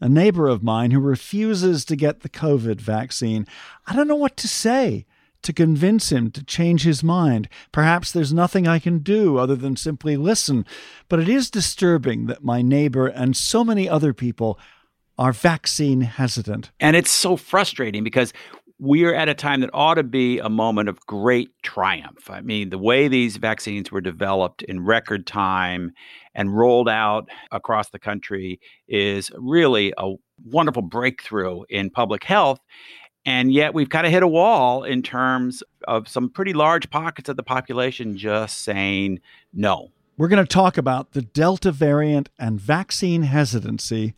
a neighbor of mine who refuses to get the COVID vaccine. I don't know what to say to convince him to change his mind. Perhaps there's nothing I can do other than simply listen, but it is disturbing that my neighbor and so many other people are vaccine hesitant. And it's so frustrating because we're at a time that ought to be a moment of great triumph. I mean, the way these vaccines were developed in record time and rolled out across the country is really a wonderful breakthrough in public health. And yet we've kind of hit a wall in terms of some pretty large pockets of the population just saying no. We're going to talk about the Delta variant and vaccine hesitancy.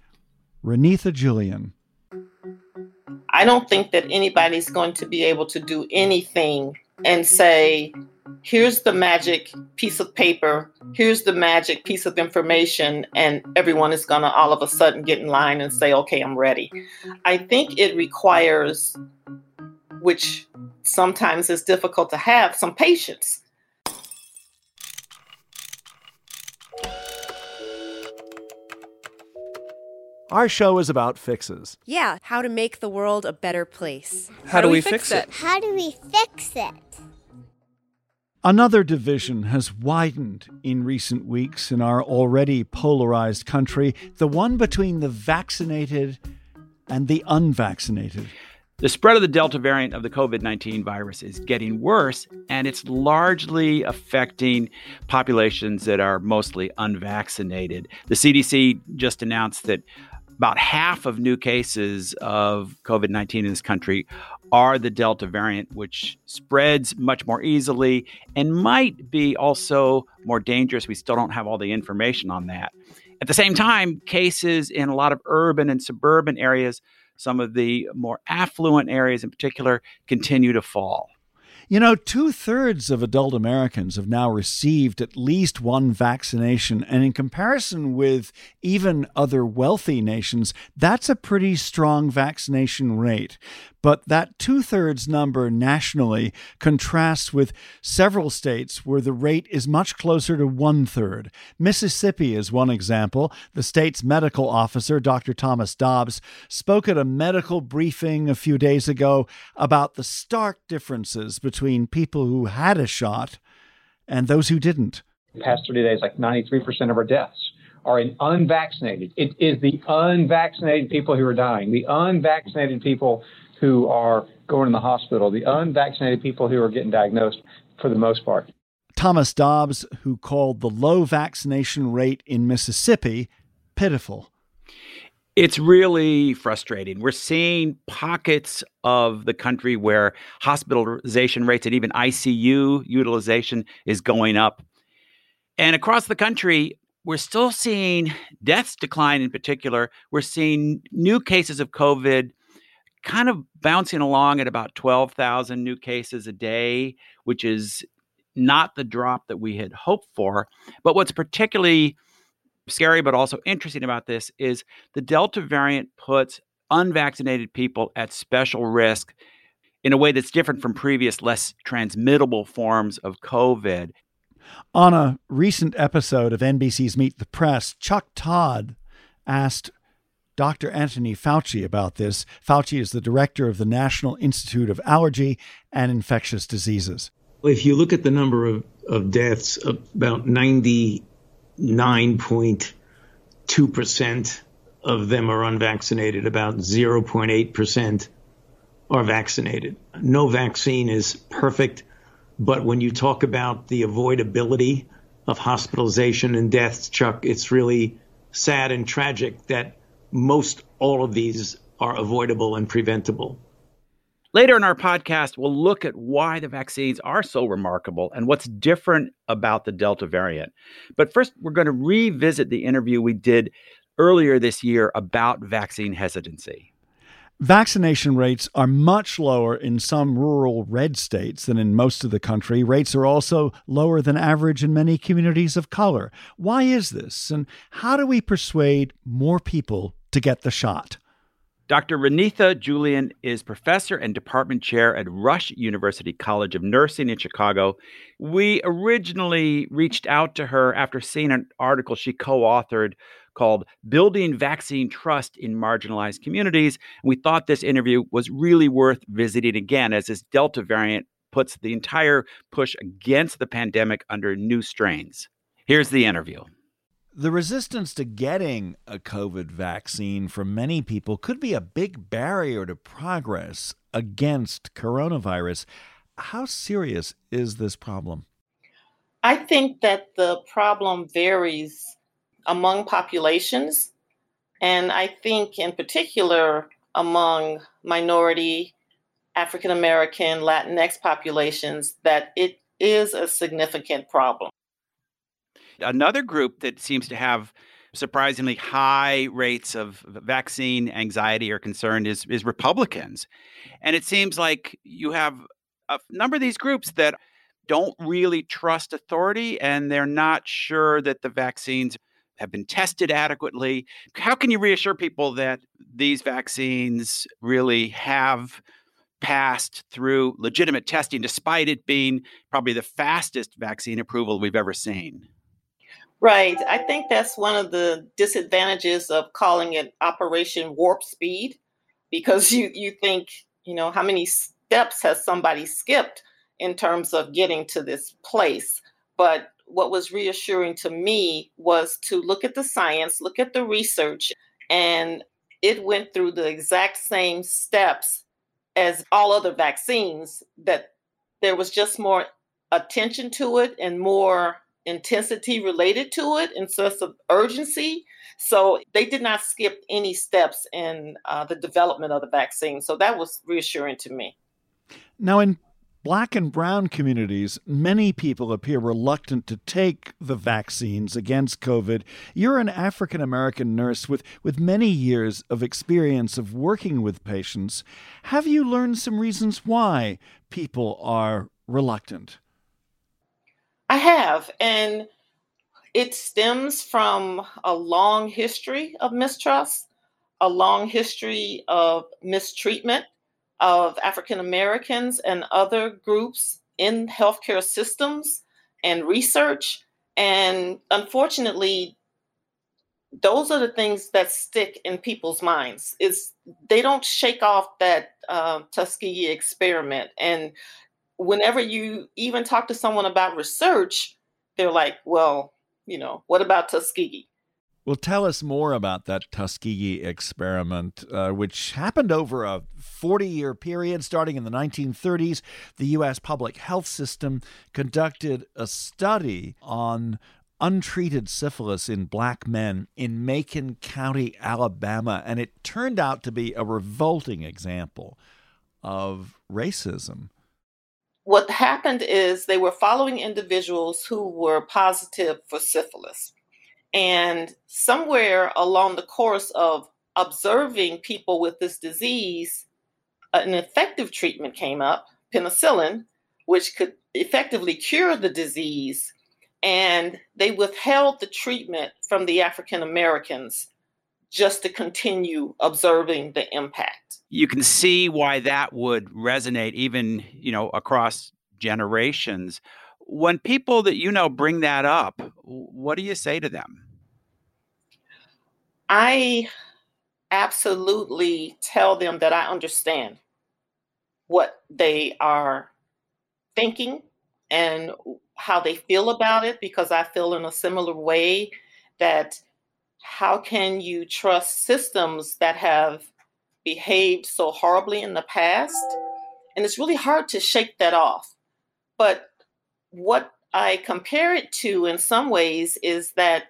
Renitha Julian. I don't think that anybody's going to be able to do anything and say, here's the magic piece of paper, here's the magic piece of information, and everyone is going to all of a sudden get in line and say, okay, I'm ready. I think it requires, which sometimes is difficult to have, some patience. Our show is about fixes. Yeah, how to make the world a better place. How, how do, we, we fix, fix it? it? How do we fix it? Another division has widened in recent weeks in our already polarized country the one between the vaccinated and the unvaccinated. The spread of the Delta variant of the COVID 19 virus is getting worse, and it's largely affecting populations that are mostly unvaccinated. The CDC just announced that about half of new cases of COVID 19 in this country are the Delta variant, which spreads much more easily and might be also more dangerous. We still don't have all the information on that. At the same time, cases in a lot of urban and suburban areas, some of the more affluent areas in particular, continue to fall. You know, two thirds of adult Americans have now received at least one vaccination. And in comparison with even other wealthy nations, that's a pretty strong vaccination rate. But that two thirds number nationally contrasts with several states where the rate is much closer to one third. Mississippi is one example. The state's medical officer, Dr. Thomas Dobbs, spoke at a medical briefing a few days ago about the stark differences between people who had a shot and those who didn't. The past 30 days, like 93% of our deaths are in unvaccinated. It is the unvaccinated people who are dying. The unvaccinated people who are going to the hospital, the unvaccinated people who are getting diagnosed for the most part. Thomas Dobbs, who called the low vaccination rate in Mississippi pitiful. It's really frustrating. We're seeing pockets of the country where hospitalization rates and even ICU utilization is going up. And across the country, we're still seeing deaths decline in particular. We're seeing new cases of COVID kind of bouncing along at about 12,000 new cases a day, which is not the drop that we had hoped for. But what's particularly scary but also interesting about this is the Delta variant puts unvaccinated people at special risk in a way that's different from previous, less transmittable forms of COVID. On a recent episode of NBC's Meet the Press, Chuck Todd asked Dr. Anthony Fauci about this. Fauci is the director of the National Institute of Allergy and Infectious Diseases. If you look at the number of, of deaths, about 99.2% of them are unvaccinated, about 0.8% are vaccinated. No vaccine is perfect, but when you talk about the avoidability of hospitalization and deaths, Chuck, it's really sad and tragic that most all of these are avoidable and preventable. Later in our podcast, we'll look at why the vaccines are so remarkable and what's different about the Delta variant. But first, we're going to revisit the interview we did earlier this year about vaccine hesitancy. Vaccination rates are much lower in some rural red states than in most of the country. Rates are also lower than average in many communities of color. Why is this? And how do we persuade more people to get the shot? Dr. Renitha Julian is professor and department chair at Rush University College of Nursing in Chicago. We originally reached out to her after seeing an article she co authored called Building Vaccine Trust in Marginalized Communities. And We thought this interview was really worth visiting again as this Delta variant puts the entire push against the pandemic under new strains. Here's the interview. The resistance to getting a COVID vaccine for many people could be a big barrier to progress against coronavirus. How serious is this problem? I think that the problem varies among populations. And I think, in particular, among minority, African American, Latinx populations, that it is a significant problem. Another group that seems to have surprisingly high rates of vaccine anxiety or concern is, is Republicans. And it seems like you have a number of these groups that don't really trust authority and they're not sure that the vaccines have been tested adequately. How can you reassure people that these vaccines really have passed through legitimate testing, despite it being probably the fastest vaccine approval we've ever seen? Right. I think that's one of the disadvantages of calling it Operation Warp Speed, because you, you think, you know, how many steps has somebody skipped in terms of getting to this place? But what was reassuring to me was to look at the science, look at the research, and it went through the exact same steps as all other vaccines, that there was just more attention to it and more intensity related to it in sense of urgency. So they did not skip any steps in uh, the development of the vaccine. So that was reassuring to me. Now, in black and brown communities, many people appear reluctant to take the vaccines against COVID. You're an African American nurse with, with many years of experience of working with patients. Have you learned some reasons why people are reluctant? I have. And it stems from a long history of mistrust, a long history of mistreatment of African Americans and other groups in healthcare systems and research. And unfortunately, those are the things that stick in people's minds. Is they don't shake off that uh, Tuskegee experiment, and whenever you even talk to someone about research, they're like, well, you know, what about Tuskegee? Well, tell us more about that Tuskegee experiment, uh, which happened over a 40 year period starting in the 1930s. The U.S. public health system conducted a study on untreated syphilis in black men in Macon County, Alabama, and it turned out to be a revolting example of racism what happened is they were following individuals who were positive for syphilis. And somewhere along the course of observing people with this disease, an effective treatment came up, penicillin, which could effectively cure the disease. And they withheld the treatment from the African Americans just to continue observing the impact. You can see why that would resonate even, you know, across generations. When people that you know bring that up, what do you say to them? I absolutely tell them that I understand what they are thinking and how they feel about it because I feel in a similar way that how can you trust systems that have behaved so horribly in the past? And it's really hard to shake that off. But what I compare it to in some ways is that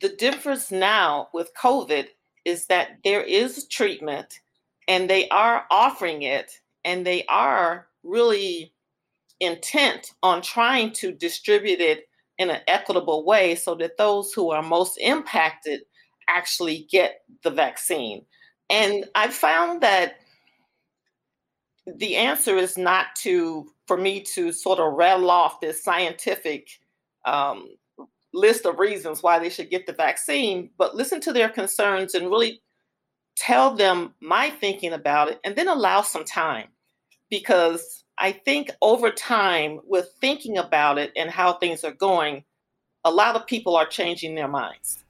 the difference now with COVID is that there is treatment and they are offering it and they are really intent on trying to distribute it in an equitable way so that those who are most impacted actually get the vaccine. And I found that the answer is not to for me to sort of rattle off this scientific um, list of reasons why they should get the vaccine, but listen to their concerns and really tell them my thinking about it and then allow some time. Because I think over time, with thinking about it and how things are going, a lot of people are changing their minds.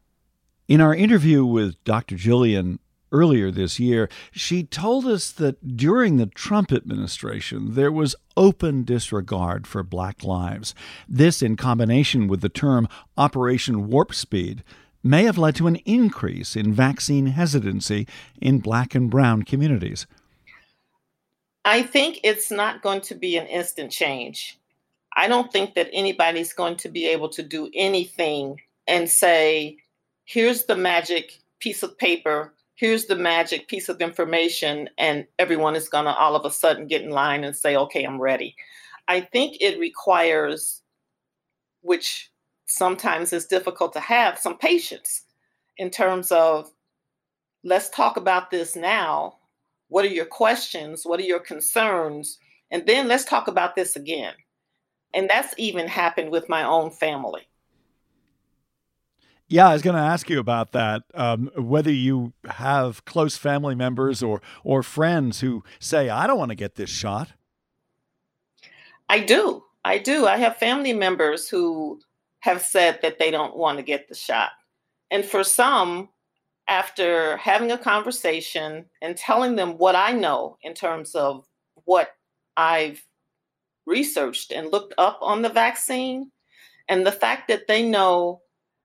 In our interview with Dr. Julian earlier this year, she told us that during the Trump administration, there was open disregard for black lives. This, in combination with the term Operation Warp Speed, may have led to an increase in vaccine hesitancy in black and brown communities. I think it's not going to be an instant change. I don't think that anybody's going to be able to do anything and say, here's the magic piece of paper here's the magic piece of information, and everyone is going to all of a sudden get in line and say, okay, I'm ready. I think it requires, which sometimes is difficult to have, some patience in terms of let's talk about this now. What are your questions? What are your concerns? And then let's talk about this again. And that's even happened with my own family. Yeah, I was going to ask you about that. Um, whether you have close family members or or friends who say, "I don't want to get this shot." I do. I do. I have family members who have said that they don't want to get the shot, and for some, after having a conversation and telling them what I know in terms of what I've researched and looked up on the vaccine, and the fact that they know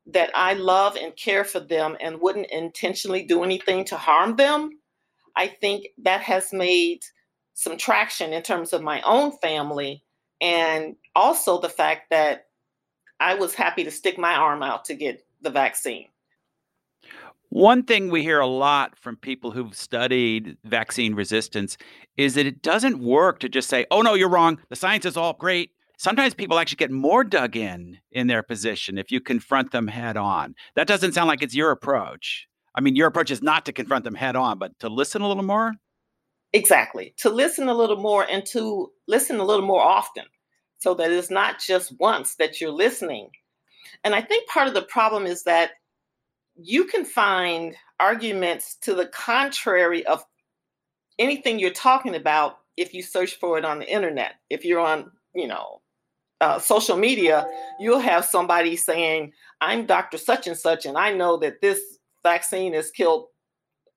that I love and care for them and wouldn't intentionally do anything to harm them, I think that has made some traction in terms of my own family and also the fact that I was happy to stick my arm out to get the vaccine. One thing we hear a lot from people who've studied vaccine resistance is that it doesn't work to just say, oh, no, you're wrong. The science is all great sometimes people actually get more dug in in their position if you confront them head on. That doesn't sound like it's your approach. I mean, your approach is not to confront them head on, but to listen a little more. Exactly. To listen a little more and to listen a little more often so that it's not just once that you're listening. And I think part of the problem is that you can find arguments to the contrary of anything you're talking about if you search for it on the internet. If you're on, you know, uh, social media, you'll have somebody saying, I'm Dr. Such and Such, and I know that this vaccine has killed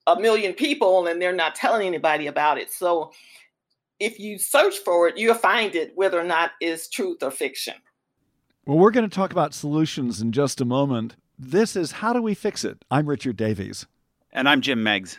a million people, and they're not telling anybody about it. So if you search for it, you'll find it whether or not it's truth or fiction. Well, we're going to talk about solutions in just a moment. This is How Do We Fix It? I'm Richard Davies. And I'm Jim Meigs.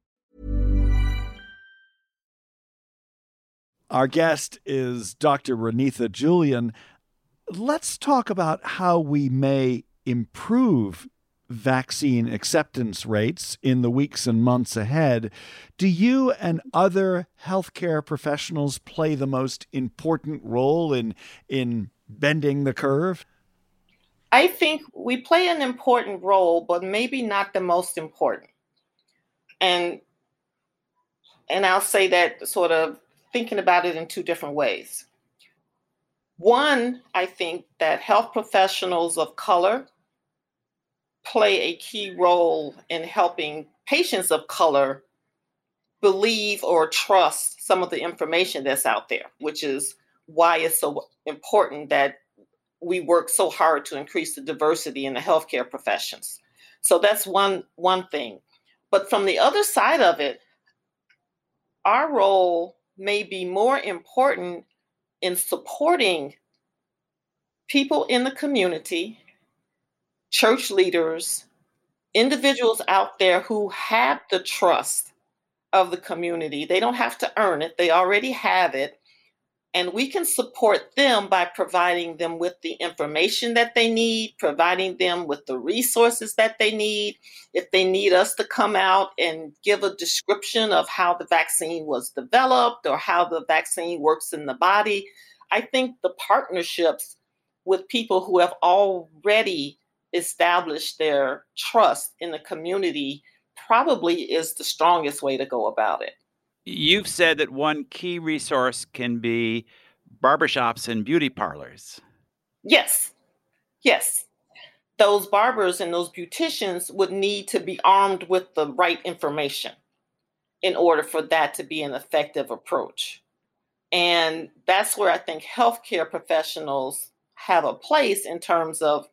Our guest is Dr. Renitha Julian. Let's talk about how we may improve vaccine acceptance rates in the weeks and months ahead. Do you and other healthcare professionals play the most important role in in bending the curve? I think we play an important role, but maybe not the most important. And and I'll say that sort of thinking about it in two different ways. One, I think that health professionals of color play a key role in helping patients of color believe or trust some of the information that's out there, which is why it's so important that we work so hard to increase the diversity in the healthcare professions. So that's one one thing. But from the other side of it, our role may be more important in supporting people in the community, church leaders, individuals out there who have the trust of the community. They don't have to earn it, they already have it. And we can support them by providing them with the information that they need, providing them with the resources that they need. If they need us to come out and give a description of how the vaccine was developed or how the vaccine works in the body, I think the partnerships with people who have already established their trust in the community probably is the strongest way to go about it. You've said that one key resource can be barbershops and beauty parlors. Yes. Yes. Those barbers and those beauticians would need to be armed with the right information in order for that to be an effective approach. And that's where I think healthcare professionals have a place in terms of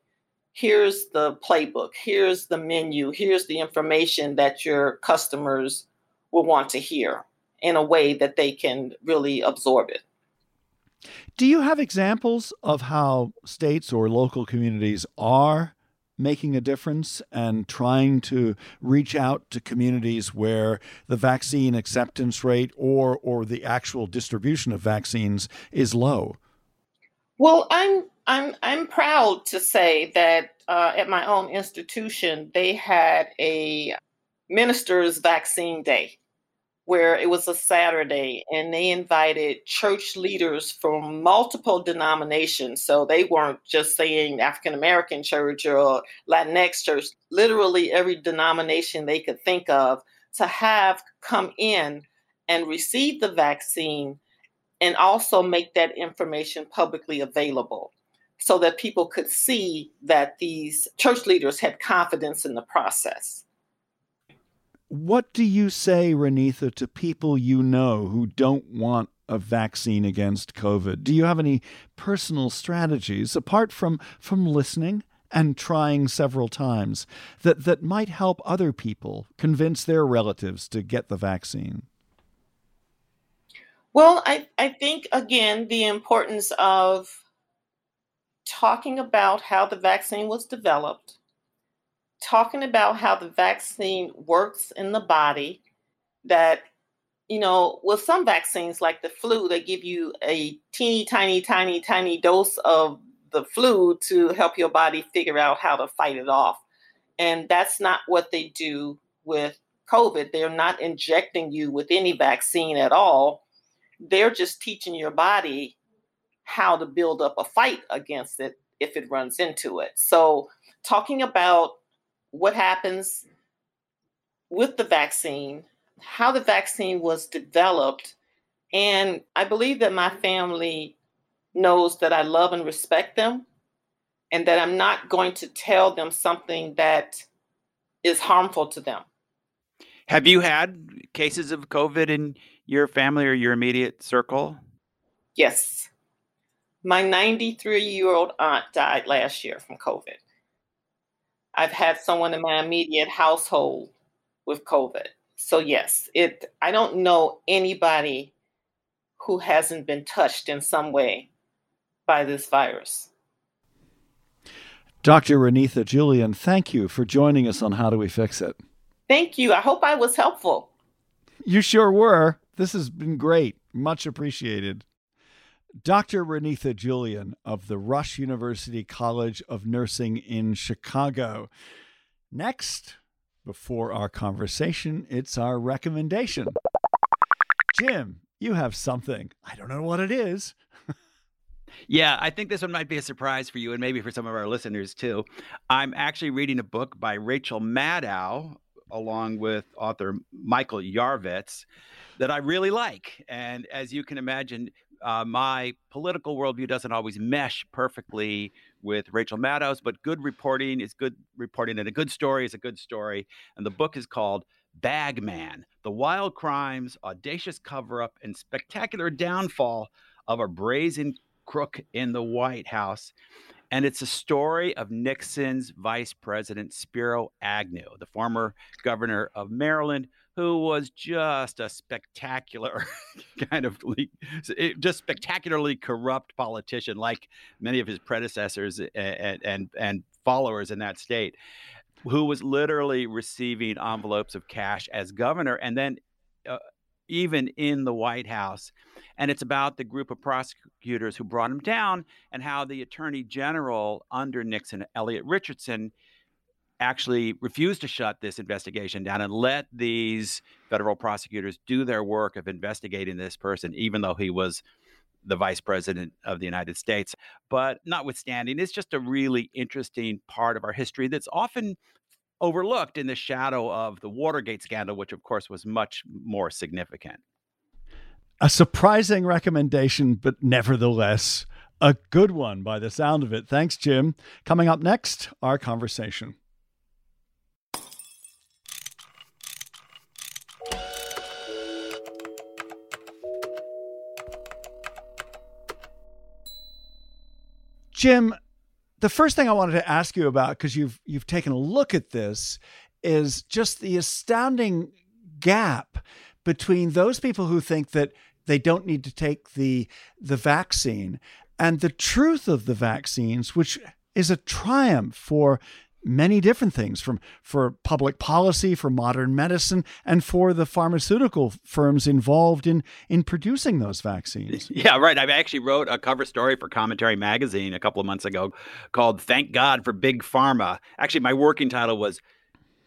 here's the playbook, here's the menu, here's the information that your customers will want to hear in a way that they can really absorb it. Do you have examples of how states or local communities are making a difference and trying to reach out to communities where the vaccine acceptance rate or or the actual distribution of vaccines is low? Well, I'm I'm I'm proud to say that uh, at my own institution they had a ministers vaccine day where it was a Saturday and they invited church leaders from multiple denominations. So they weren't just saying African American church or Latinx church, literally every denomination they could think of to have come in and receive the vaccine and also make that information publicly available so that people could see that these church leaders had confidence in the process. What do you say, Renitha, to people you know who don't want a vaccine against COVID? Do you have any personal strategies apart from from listening and trying several times that that might help other people convince their relatives to get the vaccine? Well, I, I think again the importance of talking about how the vaccine was developed, talking about how the vaccine works in the body that you know with some vaccines like the flu they give you a teeny tiny tiny tiny dose of the flu to help your body figure out how to fight it off. And that's not what they do with covid. They're not injecting you with any vaccine at all. They're just teaching your body how to build up a fight against it if it runs into it. So talking about what happens with the vaccine, how the vaccine was developed. And I believe that my family knows that I love and respect them and that I'm not going to tell them something that is harmful to them. Have you had cases of COVID in your family or your immediate circle? Yes. My 93 year old aunt died last year from COVID. I've had someone in my immediate household with COVID. So yes, it I don't know anybody who hasn't been touched in some way by this virus. Dr. Renitha Julian, thank you for joining us on How Do We Fix It? Thank you. I hope I was helpful. You sure were. This has been great. Much appreciated. Dr. Renitha Julian of the Rush University College of Nursing in Chicago. Next, before our conversation, it's our recommendation. Jim, you have something. I don't know what it is. Yeah, I think this one might be a surprise for you and maybe for some of our listeners too. I'm actually reading a book by Rachel Maddow along with author Michael Yarvitz that I really like. And as you can imagine, uh, my political worldview doesn't always mesh perfectly with Rachel Maddow's, but good reporting is good reporting, and a good story is a good story. And the book is called Bagman The Wild Crimes, Audacious Cover Up, and Spectacular Downfall of a Brazen Crook in the White House. And it's a story of Nixon's vice president, Spiro Agnew, the former governor of Maryland, who was just a spectacular kind of eh, just spectacularly corrupt politician, like many of his predecessors and, and, and followers in that state, who was literally receiving envelopes of cash as governor and then uh, even in the White House. And it's about the group of prosecutors who brought him down and how the attorney general under Nixon, Elliot Richardson, actually refused to shut this investigation down and let these federal prosecutors do their work of investigating this person, even though he was the vice president of the United States. But notwithstanding, it's just a really interesting part of our history that's often overlooked in the shadow of the Watergate scandal, which of course was much more significant. A surprising recommendation, but nevertheless a good one by the sound of it. Thanks, Jim. Coming up next, our conversation. Jim, the first thing I wanted to ask you about, because you've you've taken a look at this, is just the astounding gap between those people who think that they don't need to take the the vaccine and the truth of the vaccines, which is a triumph for many different things from for public policy for modern medicine and for the pharmaceutical firms involved in in producing those vaccines. Yeah right. I actually wrote a cover story for commentary magazine a couple of months ago called thank god for big pharma. Actually my working title was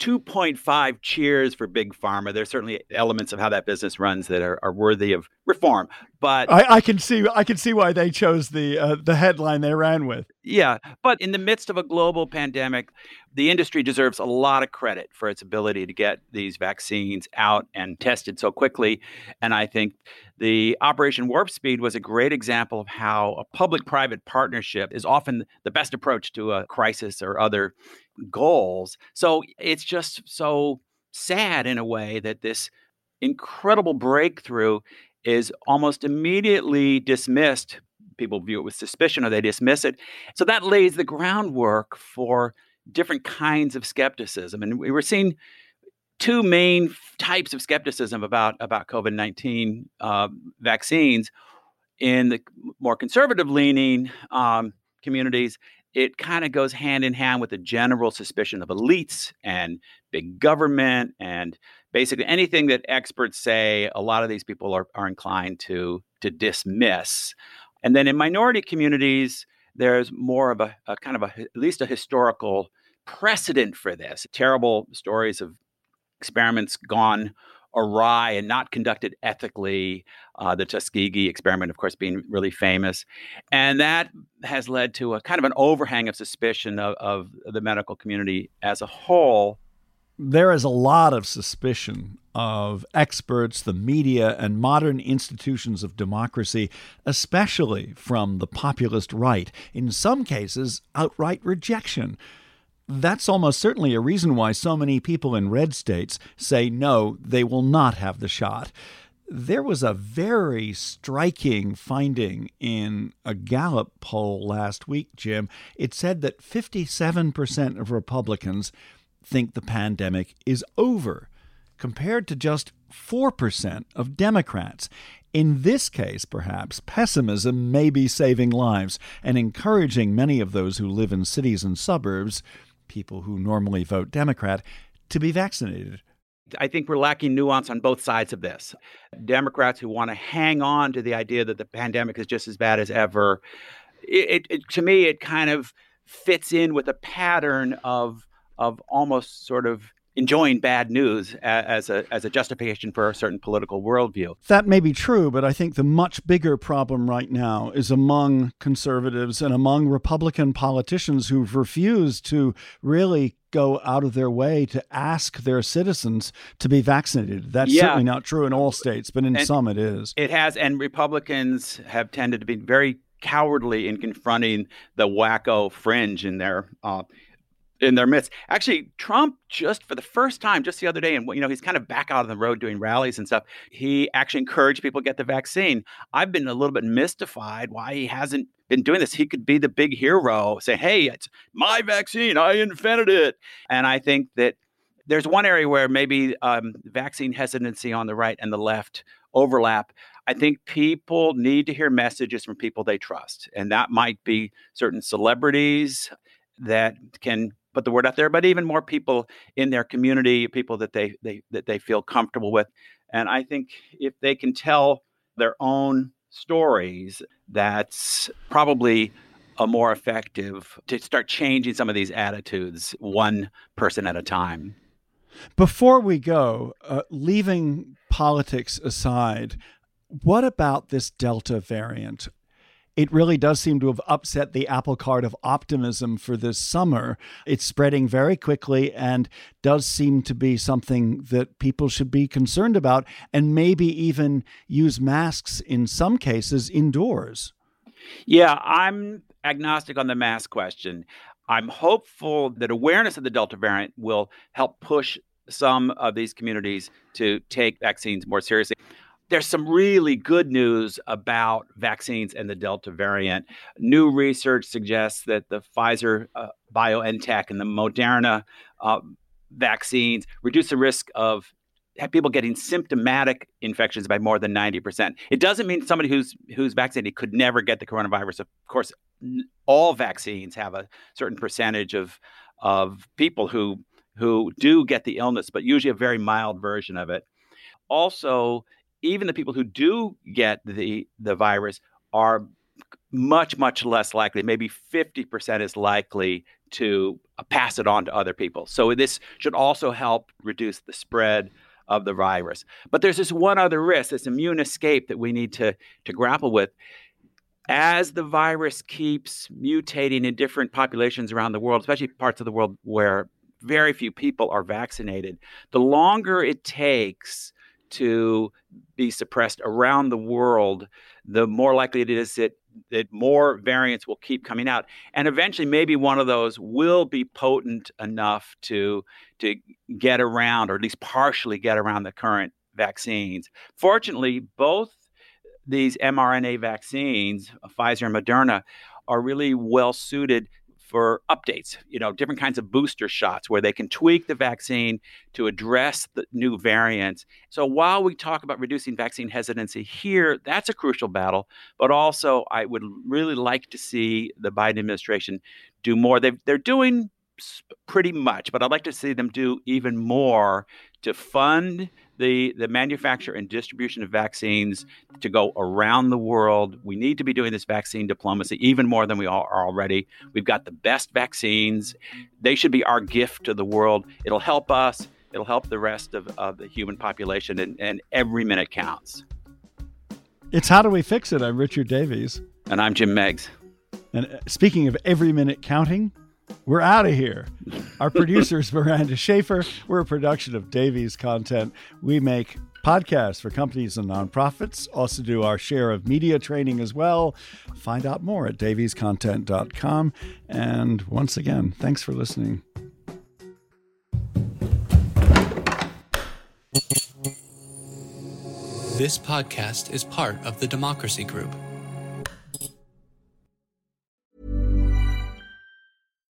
2.5 cheers for big pharma. There's certainly elements of how that business runs that are, are worthy of reform. But I, I, can see I can see why they chose the uh, the headline they ran with. Yeah, but in the midst of a global pandemic, the industry deserves a lot of credit for its ability to get these vaccines out and tested so quickly. And I think the Operation Warp Speed was a great example of how a public-private partnership is often the best approach to a crisis or other goals. So it's just so sad in a way that this incredible breakthrough is almost immediately dismissed. People view it with suspicion or they dismiss it. So that lays the groundwork for different kinds of skepticism. And we were seeing two main types of skepticism about, about COVID 19 uh, vaccines in the more conservative leaning um, communities it kind of goes hand in hand with the general suspicion of elites and big government and basically anything that experts say a lot of these people are, are inclined to to dismiss. And then in minority communities there's more of a, a kind of a at least a historical precedent for this. Terrible stories of experiments gone awry and not conducted ethically. Uh, the Tuskegee experiment, of course, being really famous. And that has led to a kind of an overhang of suspicion of, of the medical community as a whole. There is a lot of suspicion of experts, the media, and modern institutions of democracy, especially from the populist right. In some cases, outright rejection that's almost certainly a reason why so many people in red states say no, they will not have the shot. There was a very striking finding in a Gallup poll last week, Jim. It said that 57% of Republicans think the pandemic is over, compared to just 4% of Democrats. In this case, perhaps, pessimism may be saving lives and encouraging many of those who live in cities and suburbs people who normally vote Democrat to be vaccinated. I think we're lacking nuance on both sides of this. Democrats who want to hang on to the idea that the pandemic is just as bad as ever, it, it, to me, it kind of fits in with a pattern of of almost sort of enjoying bad news as a as a justification for a certain political worldview. That may be true, but I think the much bigger problem right now is among conservatives and among Republican politicians who've refused to really go out of their way to ask their citizens to be vaccinated. That's Yeah. certainly not true in all states, but in And- some it is. It has, and Republicans have tended to be very cowardly in confronting the wacko fringe in their uh, in their midst. Actually, Trump just for the first time, just the other day, and you know he's kind of back out on the road doing rallies and stuff. He actually encouraged people to get the vaccine. I've been a little bit mystified why he hasn't been doing this. He could be the big hero, say, "Hey, it's my vaccine. I invented it." And I think that there's one area where maybe um, vaccine hesitancy on the right and the left overlap. I think people need to hear messages from people they trust, and that might be certain celebrities that can put the word out there, but even more people in their community, people that they they that they feel comfortable with. And I think if they can tell their own stories, that's probably a more effective to start changing some of these attitudes one person at a time. Before we go, uh, leaving politics aside, what about this Delta variant? It really does seem to have upset the apple cart of optimism for this summer. It's spreading very quickly and does seem to be something that people should be concerned about and maybe even use masks in some cases indoors. Yeah, I'm agnostic on the mask question. I'm hopeful that awareness of the Delta variant will help push some of these communities to take vaccines more seriously. There's some really good news about vaccines and the Delta variant. New research suggests that the Pfizer uh, BioNTech and the Moderna uh, vaccines reduce the risk of people getting symptomatic infections by more than 90%. It doesn't mean somebody who's who's vaccinated could never get the coronavirus. Of course, all vaccines have a certain percentage of of people who who do get the illness, but usually a very mild version of it. Also, even the people who do get the the virus are much much less likely maybe 50% is likely to pass it on to other people. So this should also help reduce the spread of the virus. But there's this one other risk this immune escape that we need to to grapple with. As the virus keeps mutating in different populations around the world especially parts of the world where very few people are vaccinated the longer it takes to be suppressed around the world, the more likely it is that that more variants will keep coming out, and eventually, maybe one of those will be potent enough to to get around, or at least partially get around the current vaccines. Fortunately, both these mRNA vaccines, Pfizer and Moderna, are really well suited for updates, you know, different kinds of booster shots where they can tweak the vaccine to address the new variants. So while we talk about reducing vaccine hesitancy here, that's a crucial battle. But also, I would really like to see the Biden administration do more. They've, they're doing pretty much, but I'd like to see them do even more to fund the, the manufacture and distribution of vaccines to go around the world. We need to be doing this vaccine diplomacy even more than we are already. We've got the best vaccines. They should be our gift to the world. It'll help us, it'll help the rest of, of the human population, and, and every minute counts. It's How Do We Fix It? I'm Richard Davies. And I'm Jim Meigs. And uh, speaking of every minute counting, we're out of here. Our producer is Miranda Schaefer. We're a production of Davies Content. We make podcasts for companies and nonprofits, also do our share of media training as well. Find out more at daviescontent.com. And once again, thanks for listening. This podcast is part of the Democracy Group.